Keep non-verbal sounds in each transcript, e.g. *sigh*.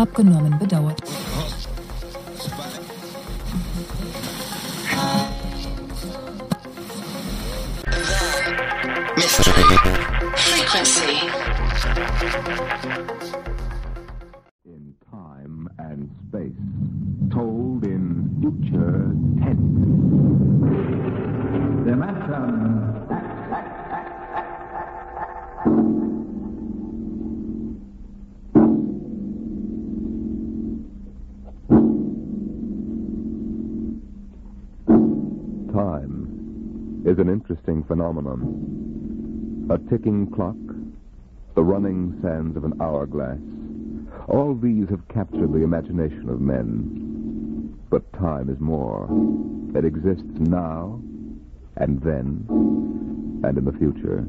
Abgenommen bedauert. Frequency. in time and space, told in future tense. Dimension Time phenomenon. A ticking clock, the running sands of an hourglass. All these have captured the imagination of men. But time is more. It exists now, and then, and in the future.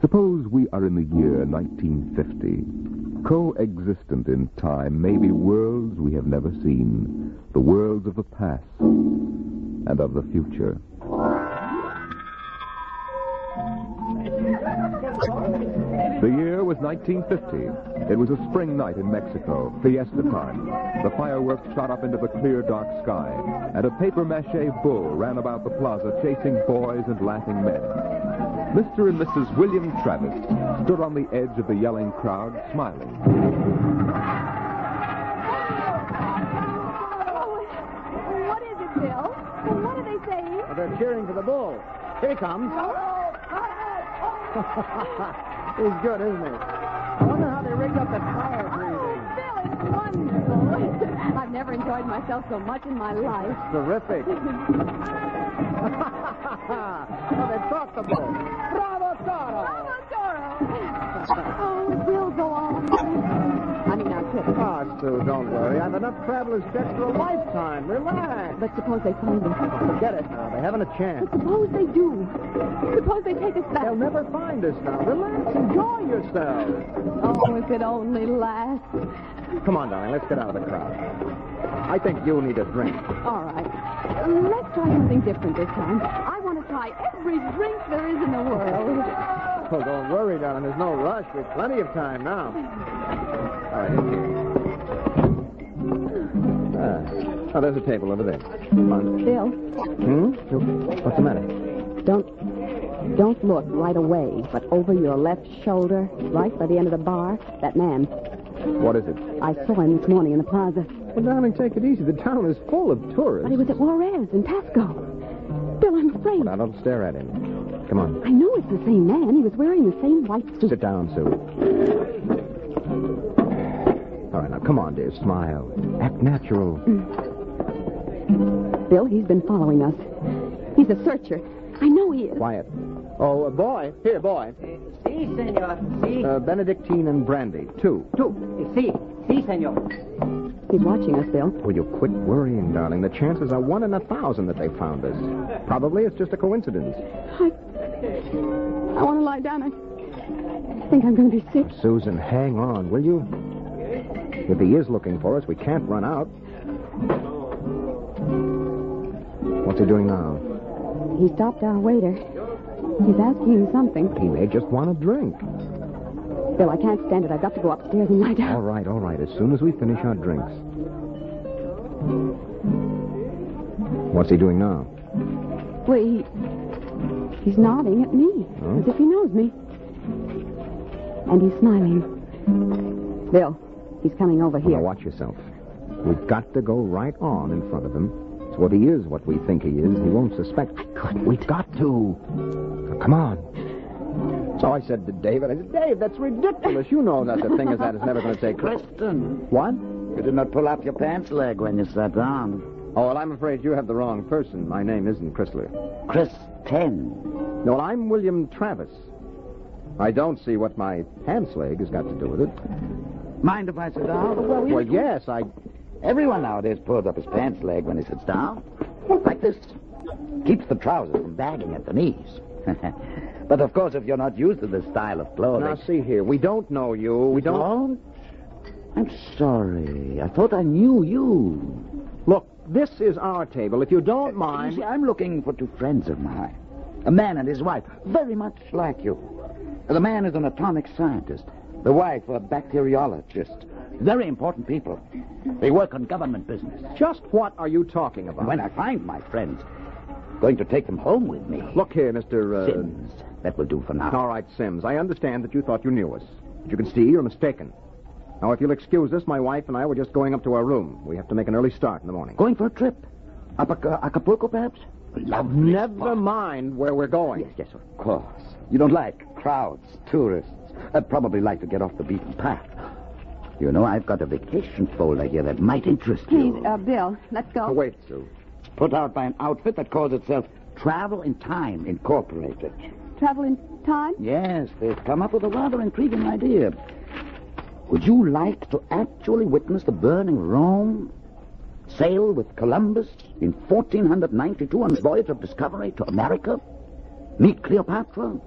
Suppose we are in the year 1950. Coexistent in time may be worlds we have never seen, the worlds of the past and of the future. The year was 1950. It was a spring night in Mexico, fiesta time. The fireworks shot up into the clear, dark sky, and a paper mache bull ran about the plaza chasing boys and laughing men. Mr. and Mrs. William Travis stood on the edge of the yelling crowd, smiling. What is it, Bill? What are they saying? Well, they're cheering for the bull. Here he comes. *laughs* He's good, isn't he? I wonder how they rigged up the fire oh, breathing. Bill, it's wonderful. *laughs* I've never enjoyed myself so much in my life. Terrific. *laughs* well, they caught the bull. Bravo, Toro! Oh, Bill, go on. Ah, Sue, don't worry. I've enough traveler's checks for a lifetime. Relax. But suppose they find us. Forget it now. They haven't a chance. But suppose they do. Suppose they take us back. They'll never find us now. Relax. Enjoy yourself. Oh, if it only lasts. Come on, darling. Let's get out of the crowd. I think you'll need a drink. All right. Let's try something different this time. I want to try every drink there is in the world. Oh, don't worry, darling. There's no rush. We've plenty of time now. All right. Ah. Oh, there's a table over there. Come on. Bill, Hmm? What's the matter? don't don't look right away, but over your left shoulder, right by the end of the bar, that man. What is it? I saw him this morning in the plaza. Well, darling, take it easy. The town is full of tourists. But he was at Juarez in Taxco. Bill, I'm afraid. Well, Now, don't stare at him. Come on. I know it's the same man. He was wearing the same white suit. Sit down, Sue. All right, now, come on, dear. Smile. Act natural. Bill, he's been following us. He's a searcher. I know he is. Quiet. Oh, uh, boy. Here, boy. Sí, señor. Sí. Uh, Benedictine and brandy. Two. Two. Sí. Sí, señor. He's watching us, Bill. Will you quit worrying, darling? The chances are one in a thousand that they found us. Probably it's just a coincidence. I, I want to lie down. I think I'm going to be sick. Susan, hang on, will you? If he is looking for us, we can't run out. What's he doing now? He stopped our waiter. He's asking him something. He may just want a drink. Bill, I can't stand it. I've got to go upstairs and lie down. All right, all right. As soon as we finish our drinks. What's he doing now? Well, he, he's nodding at me, Oh. as if he knows me. And he's smiling. Bill, he's coming over Now here. watch yourself. We've got to go right on in front of him. It's what he is what we think he is, he won't suspect. I couldn't. We've got to. So come on. So I said to David, I said, Dave, that's ridiculous. You know that the thing as that is never going to take place. Kristen, What? you did not pull up your pants leg when you sat down. Oh, well, I'm afraid you have the wrong person. My name isn't Chrysler. Chris Ten. No, well, I'm William Travis. I don't see what my pants leg has got to do with it. Mind if I sit down? Well, yes, I. Everyone nowadays pulls up his pants leg when he sits down. Like this. Keeps the trousers from bagging at the knees. *laughs* but of course, if you're not used to this style of clothing. Now, see here. We don't know you. We don't. Don't? I'm sorry. I thought I knew you. Look, this is our table. If you don't You mind. see, I'm looking for two friends of mine. A man and his wife, very much like you. The man is an atomic scientist. The wife, a bacteriologist. Very important people. They work on government business. Just what are you talking about? When I find my friends, I'm going to take them home with me. Look here, Mr. Uh... Sims. That will do for now. All right, Sims. I understand that you thought you knew us. But you can see you're mistaken. Now, if you'll excuse us, my wife and I were just going up to our room. We have to make an early start in the morning. Going for a trip? Up Ac- Acapulco, perhaps? Lovely Never spot. mind where we're going. Yes, yes, of course. You don't like crowds, tourists. I'd probably like to get off the beaten path. You know, I've got a vacation folder here that might interest Please, you. uh, Bill, let's go. Oh, wait, Sue. Put out by an outfit that calls itself Travel in Time Incorporated. Travel in time? Yes, they've come up with a rather intriguing idea. Would you like to actually witness the burning of Rome? Sail with Columbus in 1492 on his voyage of discovery to America? Meet Cleopatra?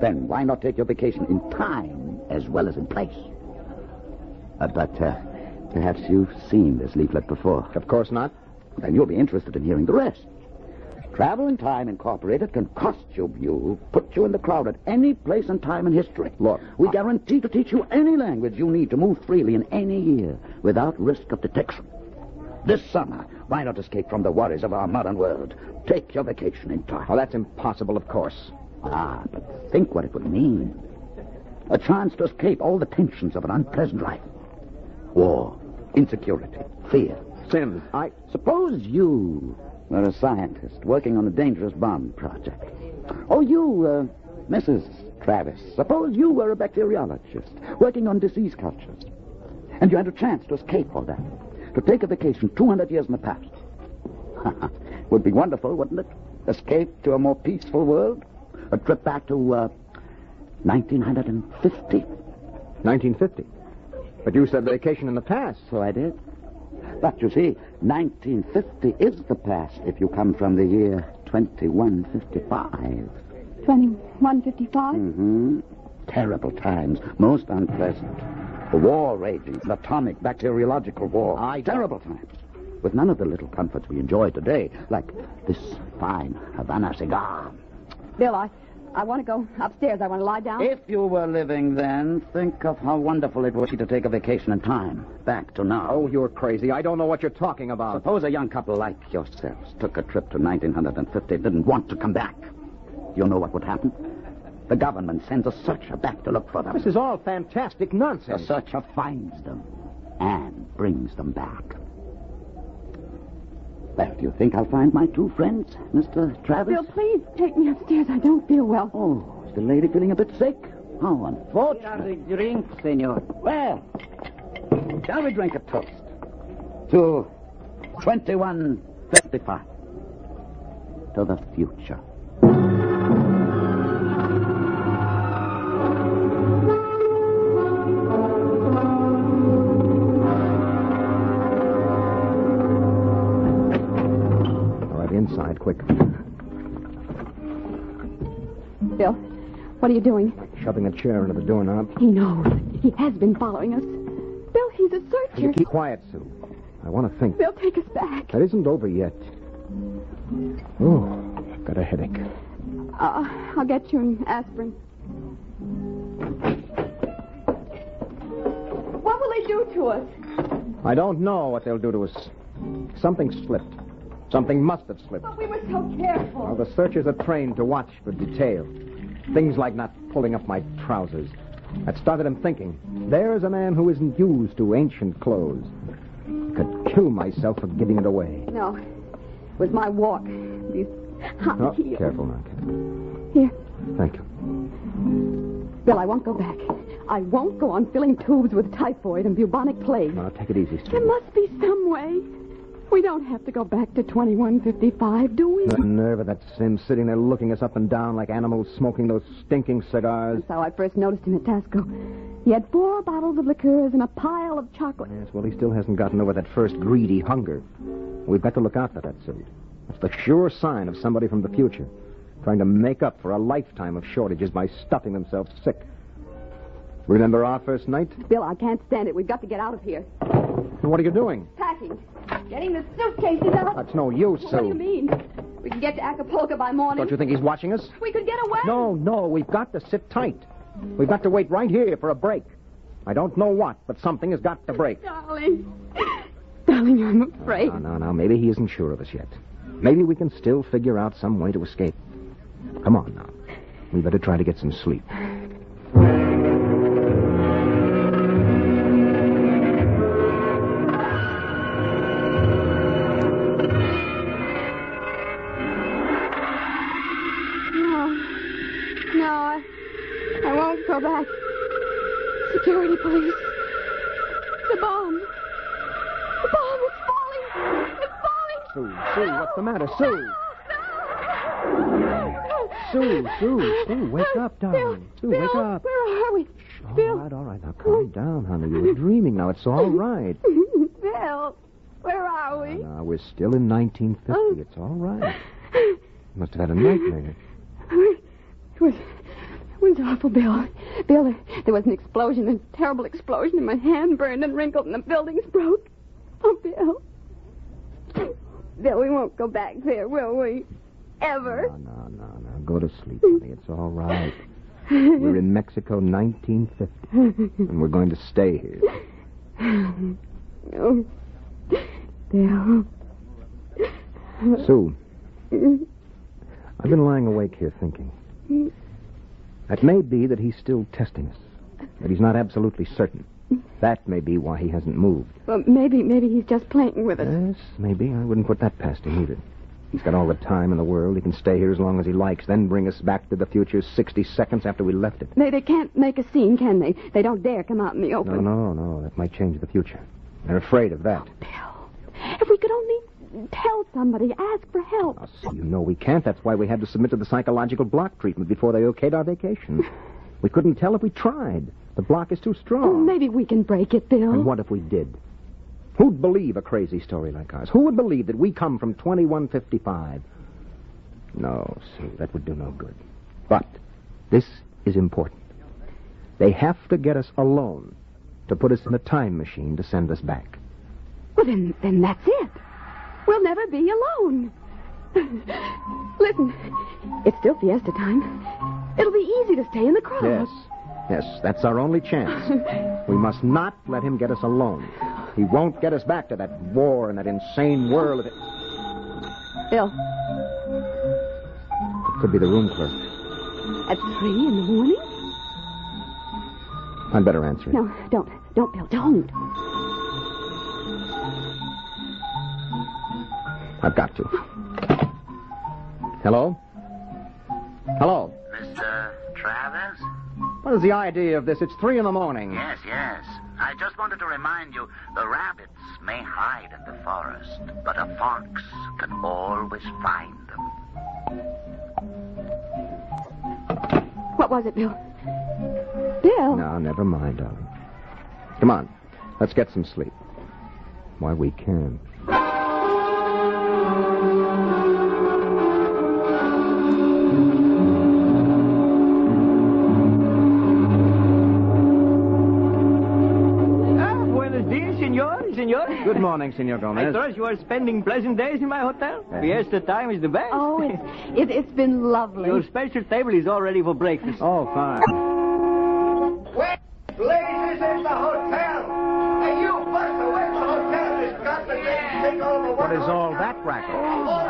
Then why not take your vacation in time as well as in place? Uh, but uh, perhaps you've seen this leaflet before. Of course not. Then you'll be interested in hearing the rest. Travel in Time Incorporated can costume you, put you in the crowd at any place and time in history. Look, we guarantee to teach you any language you need to move freely in any year without risk of detection. This summer, why not escape from the worries of our modern world? Take your vacation in time. Oh, that's impossible, of course. Ah, but think what it would mean. A chance to escape all the tensions of an unpleasant life. War, insecurity, fear. Sims, I. Suppose you were a scientist working on a dangerous bomb project. Oh, you, uh, Mrs. Travis. Suppose you were a bacteriologist working on disease cultures. And you had a chance to escape all that. To take a vacation 200 years in the past. *laughs* Would be wonderful, wouldn't it? Escape to a more peaceful world. A trip back to, uh, 1950. 1950. But you said vacation in the past. So I did. But you see, 1950 is the past if you come from the year 2155. 2155? Mm-hmm. Terrible times, most unpleasant. The war raging, an atomic bacteriological war. I don't- Terrible times. With none of the little comforts we enjoy today, like this fine Havana cigar. Bill, I, I want to go upstairs. I want to lie down. If you were living then, think of how wonderful it would be to take a vacation in time, back to now. Oh, you're crazy. I don't know what you're talking about. Suppose a young couple like yourselves took a trip to 1950 and didn't want to come back. You know what would happen? The government sends a searcher back to look for them. This is all fantastic The nonsense. searcher finds them and brings them back. Well, do you think I'll find my two friends, Mr. Travis? Bill, please take me upstairs. I don't feel well. Oh, is the lady feeling a bit sick? How Here are unfortunate. the drinks, senor. Well, shall we drink a toast to 2155? To the future. Quick. Bill, what are you doing? Shoving a chair into the doorknob. He knows. He has been following us. Bill, he's a You searcher. keep quiet, Sue. I want to think. Bill, take us back. That isn't over yet. Oh, I've got a headache. Uh, I'll get you an aspirin. What will they do to us? I don't know what they'll do to us. Something slipped. Something must have slipped. But we were so careful. Well, the searchers are trained to watch for detail. Things like not pulling up my trousers. That started him thinking. There's a man who isn't used to ancient clothes. I Could kill myself for giving it away. No, it was my walk. These high Oh, heels. careful now. Here, Thank you. Bill, I won't go back. I won't go on filling tubes with typhoid and bubonic plague. Now, take it easy, Steve. There must be some way. We don't have to go back to 2155, do we? The nerve of that Sim sitting there looking us up and down like animals smoking those stinking cigars. That's how I first noticed him at Taxco. He had four bottles of liqueurs and a pile of chocolate. Yes, well, he still hasn't gotten over that first greedy hunger. We've got to look out for that, Sid. That's the sure sign of somebody from the future, trying to make up for a lifetime of shortages by stuffing themselves sick. Remember our first night? Bill, I can't stand it. We've got to get out of here. What are you doing? Packing. Getting the suitcases out. That's no use, Sue. What do you mean? We can get to Acapulco by morning. Don't you think he's watching us? We could get away. No, no, we've got to sit tight. We've got to wait right here for a break. I don't know what, but something has got to break. Darling. Darling, I'm afraid. No, no, no. Maybe he isn't sure of us yet. Maybe we can still figure out some way to escape. Come on now. We better try to get some sleep. Matter? Sue! No. Sue, Sue, Sue, wake up, darling. Sue, Bill, wake up. Where are we? All Bill. right, all right. Now calm down, honey. You were dreaming. Now it's all right. Bill, where are we? Now we're still in 1950. It's all right. You must have had a nightmare. It was, it was awful, Bill. Bill, there, there was an explosion, a terrible explosion, and my hand burned and wrinkled, and the buildings broke. Oh, Bill. Bill, we won't go back there, will we? Ever? No, no, no, no. Go to sleep, honey. It's all right. We're in Mexico, 1950, and we're going to stay here. Oh, Bill. Sue, I've been lying awake here thinking. It may be that he's still testing us, that he's not absolutely certain. That may be why he hasn't moved. Well, maybe, maybe he's just playing with us. Yes, maybe. I wouldn't put that past him either. He's got all the time in the world. He can stay here as long as he likes, then bring us back to the future 60 seconds after we left it. They, they can't make a scene, can they? They don't dare come out in the open. no, no. No. That might change the future. They're afraid of that. Oh, Bill, if we could only tell somebody, ask for help. Now, see, you know we can't. That's why we had to submit to the psychological block treatment before they okayed our vacation. *sighs* We couldn't tell if we tried. The block is too strong. Oh, maybe we can break it, Bill. And what if we did? Who'd believe a crazy story like ours? Who would believe that we come from 2155? No, Sue, that would do no good. But this is important. They have to get us alone to put us in a time machine to send us back. Well, then, then that's it. We'll never be alone. *laughs* Listen, it's still fiesta time. It'll be easy to stay in the crowd. Yes. Yes, that's our only chance. *laughs* we must not let him get us alone. He won't get us back to that war and that insane whirl of it. Bill, It could be the room clerk. at three in the morning? I'd better answer it. No, don't. Don't, Bill, don't. I've got to. Hello? Hello? Mr. Travis? What is the idea of this? It's three in the morning. Yes, yes. I just wanted to remind you the rabbits may hide in the forest, but a fox can always find them. What was it, Bill? Bill? No, never mind, darling. Come on. Let's get some sleep. Why, we can. Senor, senor. Good morning, Senor I Gomez. trust you are spending pleasant days in my hotel. Yes, the time is the best. Oh, it's, it, it's been lovely. Your special table is all ready for breakfast. Oh, fine. Wait, ladies, this is the hotel. And you must away the hotel. This godforsaken thing all over What is all that racket? Oh,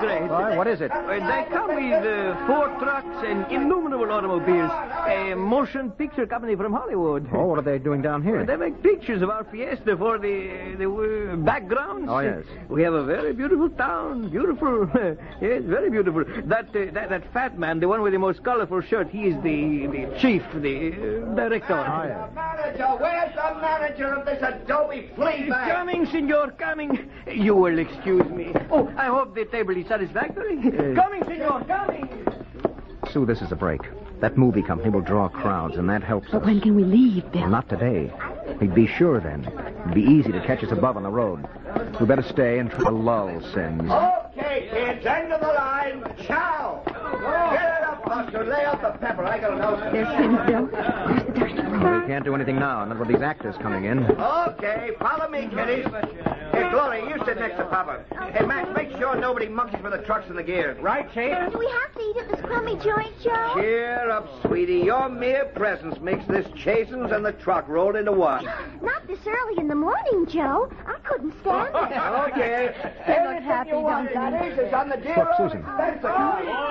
Great excitement, very great. Why, what is it? Uh, they come with uh, four trucks and innumerable automobiles. A motion picture company from Hollywood. Oh, what are they doing down here? They make pictures of our fiesta for the the uh, backgrounds. Oh, yes. We have a very beautiful town. Beautiful. *laughs* yes, very beautiful. That, uh, that that fat man, the one with the most colorful shirt, he is the, the chief, the uh, director. Oh, yeah. Manager, where's the manager of this Adobe flea bag? Coming, senor, coming. You will excuse me. Oh, I hope the table is satisfactory. *laughs* coming, senor, coming. Sue, this is a break. That movie company will draw crowds, and that helps But us. when can we leave, Bill? Well, not today. We'd be sure then. It'd be easy to catch us above on the road. We better stay and try to lull Sims. Okay, kids, end of the line. Chow. Get it up, Buster. Lay out the pepper. I got a nose. There's Sims, Bill. There's the dirty We can't do anything now, not with these actors coming in. Okay, follow me, kiddies. Hey, Glory, you sit next to Papa. Hey, Max, make sure nobody monkeys with the trucks and the gears. Right, Kate? Do we have to eat at this crummy joint, Joe? Cheer up, sweetie. Your mere presence makes this Chasen's and the truck roll into one. *laughs* Not this early in the morning, Joe. I couldn't stand it. *laughs* okay. They look happy, you want, don't they? Daddies, on the dear Look, Susan.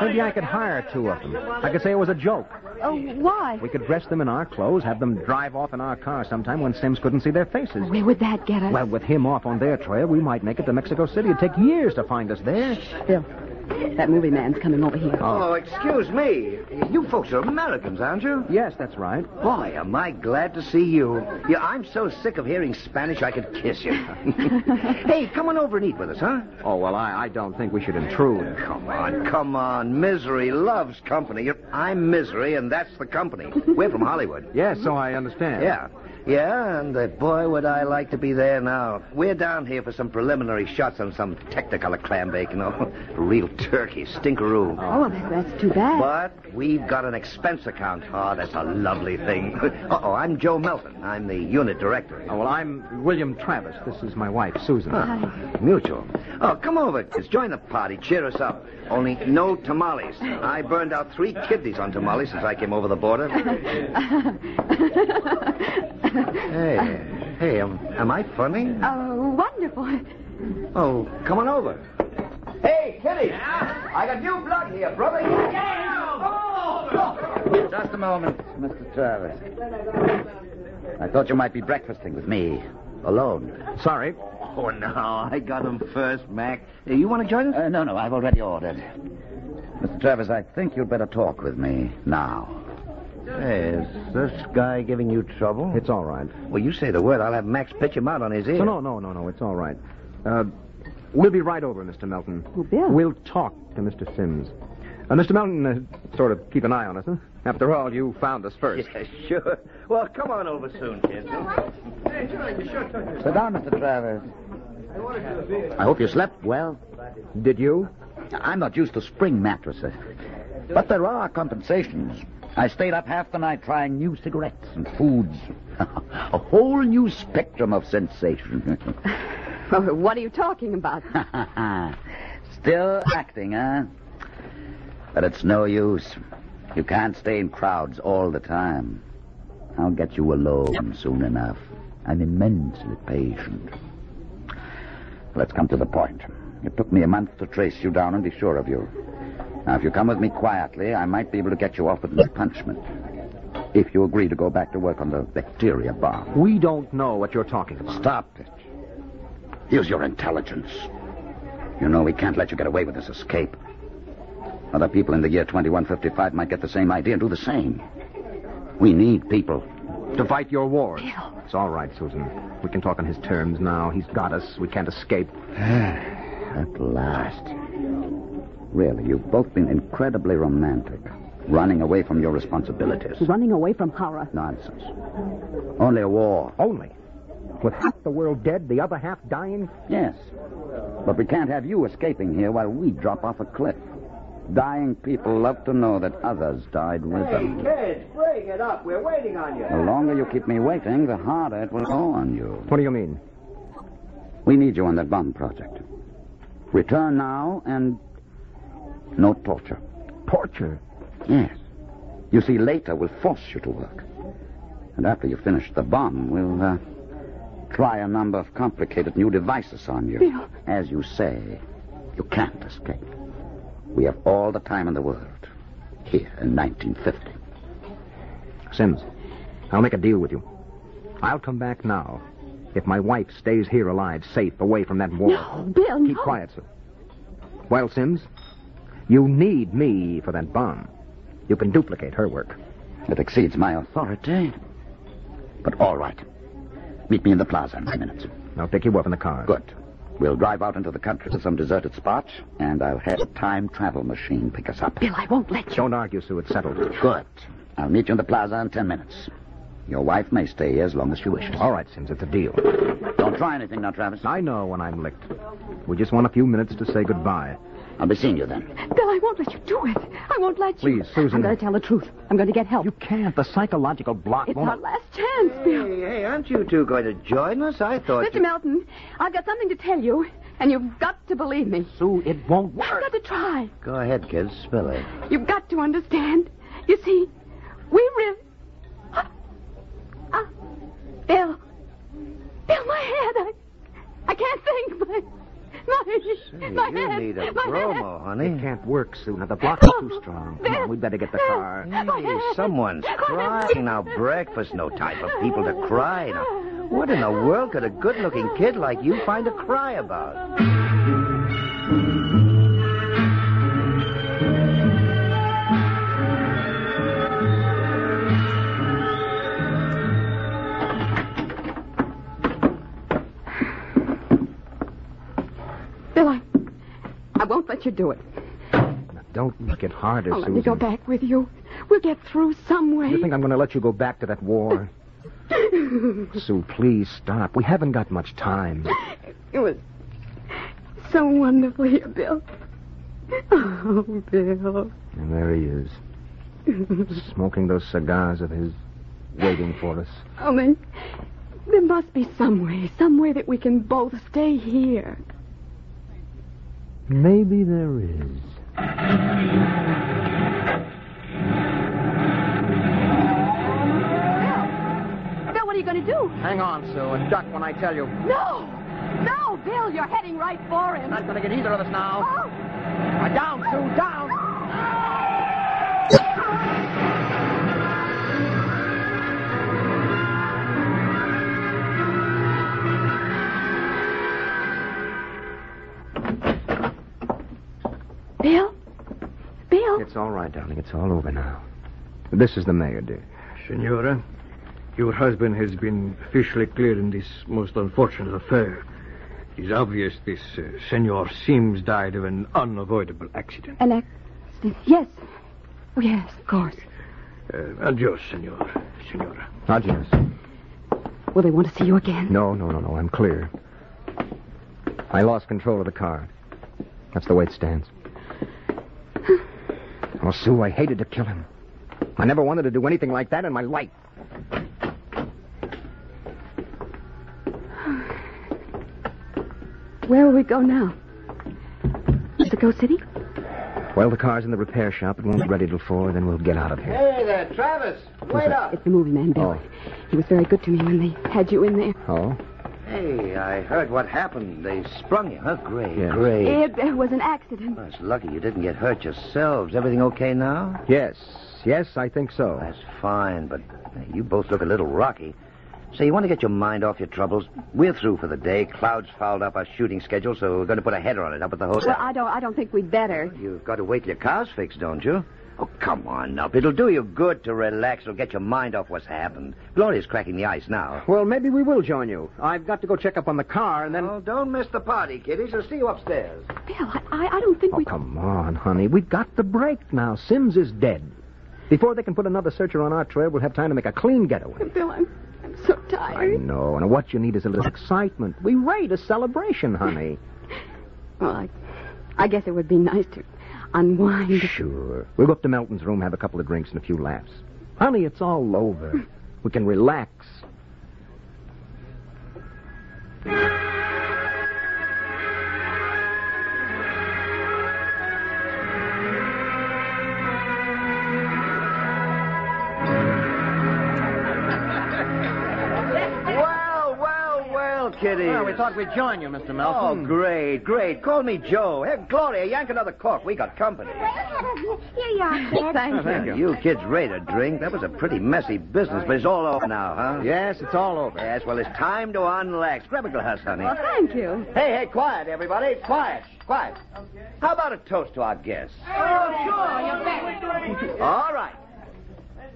Maybe I could hire two of them. I could say it was a joke. Oh, why? We could dress them in our clothes, have them drive off in our car sometime when Sims couldn't see their faces. Where would that get us? Well, with him off on their trail, we might make it to Mexico City. It'd take years to find us there. Bill, that movie man's coming over here. Oh, excuse me. You folks are Americans, aren't you? Yes, that's right. Boy, am I glad to see you. Yeah, I'm so sick of hearing Spanish I could kiss you. *laughs* hey, come on over and eat with us, huh? Oh, well, I, I don't think we should intrude. Come on, come on. Misery loves company. I'm Misery, and that's the company. We're from Hollywood. Yes, so I understand. Yeah. Yeah, and uh, boy, would I like to be there now. We're down here for some preliminary shots on some Technicolor clam bake, you know. Real turkey, stinkeroo. Oh, that, that's too bad. But we've got an expense account. Oh, that's a lovely thing. *laughs* Uh-oh, I'm Joe Melton. I'm the unit director. Oh, well, I'm William Travis. This is my wife, Susan. Mutual. Oh, come over, kids. Join the party. Cheer us up. Only no tamales. I burned out three kidneys on tamales since I came over the border. *laughs* *laughs* hey, hey, am, am I funny? Oh, wonderful. Oh, come on over. Hey, Kitty. I got new blood here, brother. Just a moment, Mr. Travis. I thought you might be breakfasting with me. Alone. Sorry. Oh, no, I got him first, Mac. You want to join us? Uh, no, no, I've already ordered. Mr. Travis, I think you'd better talk with me now. Hey, is this guy giving you trouble? It's all right. Well, you say the word. I'll have Max pitch him out on his ear. No, no, no, no, no. It's all right. Uh, we'll be right over, Mr. Melton. Oh, Bill. We'll talk to Mr. Sims. Uh, Mr. Melton, uh, sort of keep an eye on us, huh? After all, you found us first. Yeah, sure. Well, come on over soon, kids. Sit down, Mr. Travis. I hope you slept well. Did you? I'm not used to spring mattresses. But there are compensations. I stayed up half the night trying new cigarettes and foods. *laughs* A whole new spectrum of sensation. *laughs* What are you talking about? *laughs* Still acting, huh? But it's no use. You can't stay in crowds all the time. I'll get you alone soon enough. I'm immensely patient. Let's come to the point. It took me a month to trace you down and be sure of you. Now, if you come with me quietly, I might be able to get you off with no punishment. If you agree to go back to work on the bacteria bomb. We don't know what you're talking about. Stop it. Use your intelligence. You know we can't let you get away with this escape. Other people in the year 2155 might get the same idea and do the same. We need people. To fight your wars. It's all right, Susan. We can talk on his terms now. He's got us. We can't escape. *sighs* At last. Really, you've both been incredibly romantic. Running away from your responsibilities. Running away from horror. Nonsense. Only a war. Only. With half the world dead, the other half dying? Yes. But we can't have you escaping here while we drop off a cliff. Dying people love to know that others died with them. kids, break it up. We're waiting on you. The longer you keep me waiting, the harder it will go on you. What do you mean? We need you on that bomb project. Return now and no torture. Torture. Yes. You see, later we'll force you to work. And after you finish the bomb, we'll uh, try a number of complicated new devices on you. Bill. As you say, You can't escape. We have all the time in the world. Here in 1950. Sims, I'll make a deal with you. I'll come back now if my wife stays here alive, safe, away from that war. No, Bill, Keep no. quiet, sir. Well, Sims, you need me for that bomb. You can duplicate her work. It exceeds my authority. But all right. Meet me in the plaza in ten minutes. I'll pick you up in the car. Good. We'll drive out into the country to some deserted spot, and I'll have a time travel machine pick us up. Bill, I won't let you. Don't argue, Sue. It's settled. Good. I'll meet you in the plaza in ten minutes. Your wife may stay here as long as she wishes. All right, Sims. It's a deal. Don't try anything now, Travis. I know when I'm licked. We just want a few minutes to say goodbye. I'll be seeing you then. Bill, I won't let you do it. I won't let you. Please, Susan. I'm going to tell the truth. I'm going to get help. You can't. The psychological block It's won't. our last chance, Bill. Hey, hey, aren't you two going to join us? I thought. Mr. you- Melton, I've got something to tell you, and you've got to believe me. Sue, it won't work. I've got to try. Go ahead, kids. Spill it. You've got to understand. You see, we really. Ah, Bill. Bill, my head. I, I can't think. My, my, Say, my you head. need a my bromo, It honey. can't work, Sue. Now, the block is too strong. Come on, we'd better get the car. Hey, someone's crying now. Breakfast, no time for people to cry. Now, what in the world could a good-looking kid like you find to cry about? You do it. Don't make it harder, I'll let me go back with you. We'll get through some way. You think I'm going to let you go back to that war? *laughs* Sue, please stop. We haven't got much time. It was so wonderful here, Bill. Oh, Bill. And there he is, *laughs* smoking those cigars of his, waiting for us. Oh, there, there must be some way, some way that we can both stay here. Maybe there is. Bill, what are you going to do? Hang on, Sue, and duck when I tell you. No! No, Bill, you're heading right for him. Not going to get either of us now. Oh, down, Sue, down. Oh. Bill? Bill? It's all right, darling. It's all over now. This is the mayor, dear. Senora, your husband has been officially cleared in this most unfortunate affair. It is obvious this uh, Senor Sims died of an unavoidable accident. An accident. Yes. Oh, yes, of course. Uh, adios, Senor. Senora. Adios. Will they want to see you again? No, no, no, no. I'm clear. I lost control of the car. That's the way it stands. Oh, Sue, I hated to kill him. I never wanted to do anything like that in my life. *sighs* Where will we go now? Is it Go City? Well, the car's in the repair shop. It won't be ready till four. Then we'll get out of here. Hey there, Travis. Wait up. It's the movie man, Bill. Oh. He was very good to me when they had you in there. Oh? Hey, I heard what happened. They sprung you, huh? Great, Yes. great. It uh, was an accident. Well, it's lucky you didn't get hurt yourselves. Everything okay now? Yes. Yes, I think so. That's fine, but you both look a little rocky. Say, you want to get your mind off your troubles? We're through for the day. Cloud's fouled up our shooting schedule, so we're going to put a header on it up at the hotel. Well, I don't. I don't think we'd better. You've got to wait till your car's fixed, don't you? Oh, come on up. It'll do you good to relax. It'll get your mind off what's happened. Gloria's cracking the ice now. Well, maybe we will join you. I've got to go check up on the car, and then. Oh, don't miss the party, kiddies. I'll see you upstairs. Bill, I, I, I don't think Oh, we. come on, honey. We've got the break now. Sims is dead. Before they can put another searcher on our trail, we'll have time to make a clean getaway. Bill, I'm, I'm so tired. I know, and what you need is a little excitement. We rate a celebration, honey. *laughs* Well, I, I guess it would be nice to unwind. Sure. We'll go up to Melton's room, have a couple of drinks and a few laughs. Honey, it's all over. We can relax. Kiddies. Well, we thought we'd join you, Mr. Oh, great, great. Call me Joe. Hey, Gloria, yank another cork. We got company. Way ahead of. Here you are, *laughs* kid. Thank you. thank you. You kids ready to drink? That was a pretty messy business, but it's all over now, huh? Yes, it's all over. Yes, well, it's time to unlax. Grab a glass, honey. Well, thank you. Hey, hey, quiet, everybody. Quiet, quiet. How about a toast to our guests? Oh, sure, you bet. all right.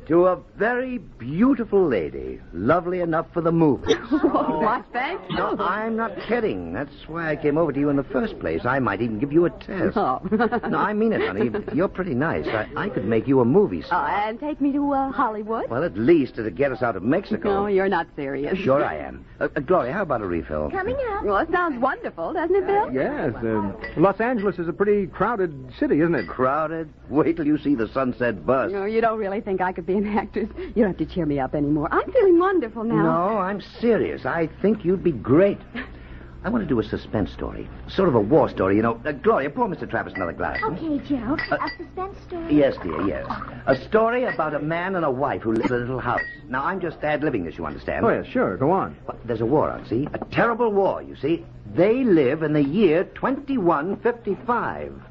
To a very beautiful lady, lovely enough for the movie. *laughs* Why, thank you. No, I'm not kidding. That's why I came over to you in the first place. I might even give you a test. Oh. No, I mean it, honey. *laughs* You're pretty nice. I, I could make you a movie star. Oh, star. and take me to uh, Hollywood? Well, at least it'd get us out of Mexico. No, you're not serious. Sure I am. Uh, uh, Gloria, how about a refill? Coming up. Well, it sounds wonderful, doesn't it, Bill? Yes, uh, Los Angeles is a pretty crowded city, isn't it? Crowded? Wait till you see the sunset bus. No, you don't really think I could be an actress. You don't have to cheer me up anymore. I'm feeling wonderful now. No, I'm serious. I think you'd be great. I want to do a suspense story. Sort of a war story, you know. Uh, Gloria, pour Mr. Travis another glass. Okay, Joe. a suspense story. Yes, dear, yes. A story about a man and a wife who live in a little house. Now, I'm just ad-libbing this, you understand? Oh, yes, sure. Go on. But there's a war on, see? A terrible war, you see. They live in the year 2155.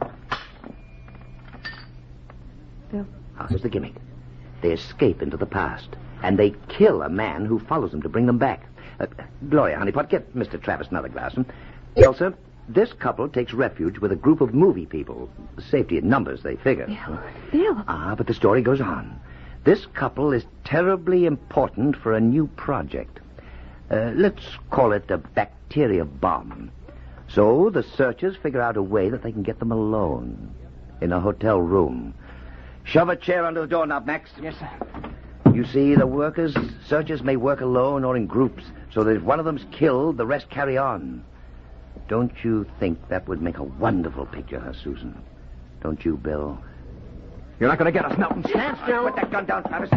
Bill. How's here's the gimmick. They escape into the past, and they kill a man who follows them to bring them back. Uh, Gloria, honeypot, get Mr. Travis another glass. Hmm? Elsa, this couple takes refuge with a group of movie people. Safety in numbers, they figure. Bill. Ah, but the story goes on. This couple is terribly important for a new project. Uh, let's call it a bacteria bomb. So the searchers figure out a way that they can get them alone in a hotel room. Shove a chair under the doorknob, Max. Yes, sir. You see, the workers, searchers may work alone or in groups, so that if one of them's killed, the rest carry on. Don't you think that would make a wonderful picture, huh, Susan? Don't you, Bill? You're not going to get us, Melton. Stand still. Put that gun down, Travis.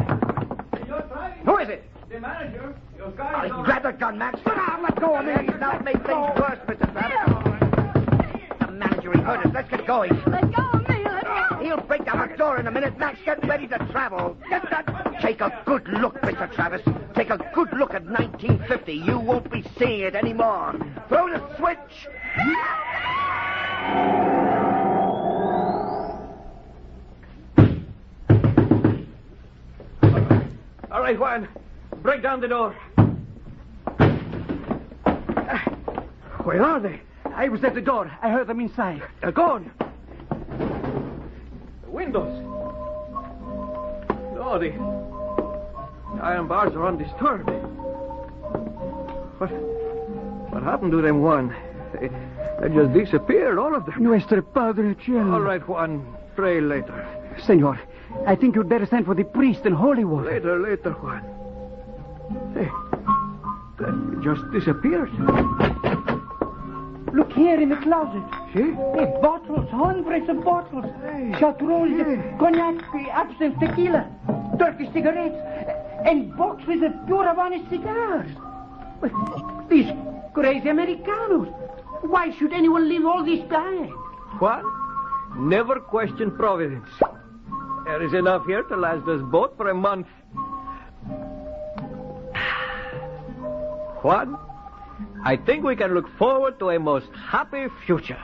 Who is it? The manager. Your Oh, grab that gun, Max. Ah, let go of me. Now make things worse, Mr. Travis. The manager, he heard us. Let's get going. Let go of me. Let go. He'll break down the door in a minute. Max, get ready to travel. Get that. Take a good look, Mr. Travis. Take a good look at 1950. You won't be seeing it anymore. Throw the switch. All right, Juan. Break down the door. Where are they? I was at the door. I heard them inside. They're gone. The windows. No, the iron bars are undisturbed. What? What happened to them, Juan? They, they just disappeared, all of them. Nuestro Padre Cielo. All right, Juan. Pray later. Senor, I think you'd better send for the priest and holy water. Later, later, Juan. Hey, they just disappeared. Look here in the closet. See? Hey, bottles, hundreds of bottles. Chartreuse, cognac, absinthe, tequila, Turkish cigarettes, and boxes of pure Havana cigars. Well, These crazy Americanos. Why should anyone leave all this behind? Juan, never question providence. There is enough here to last us both for a month. *sighs* Juan, I think we can look forward to a most happy future.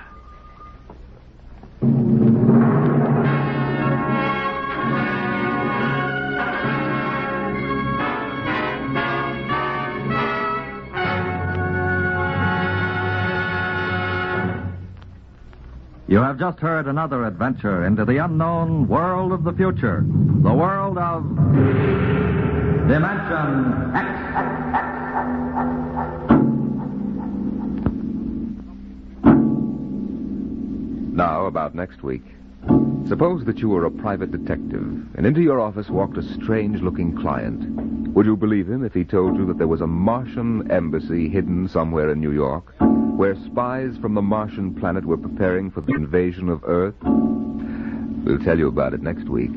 You have just heard another adventure into the unknown world of the future, the world of Dimension X. about next week. Suppose that you were a private detective, and into your office walked a strange looking client. Would you believe him if he told you that there was a Martian embassy hidden somewhere in New York, where spies from the Martian planet were preparing for the invasion of Earth? We'll tell you about it next week.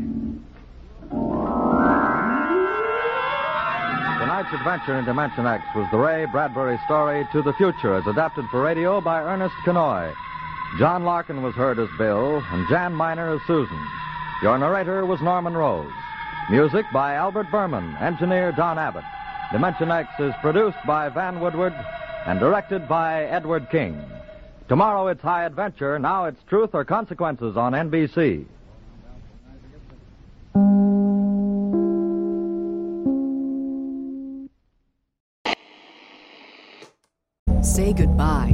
Tonight's adventure in Dimension X was the Ray Bradbury story To the Future, as adapted for radio by Ernest Kinoy. John Larkin was heard as Bill, and Jan Miner as Susan. Your narrator was Norman Rose. Music by Albert Buhrman, engineer Don Abbott. Dimension X is produced by Van Woodward and directed by Edward King. Tomorrow it's High Adventure. Now it's Truth or Consequences on NBC. Say goodbye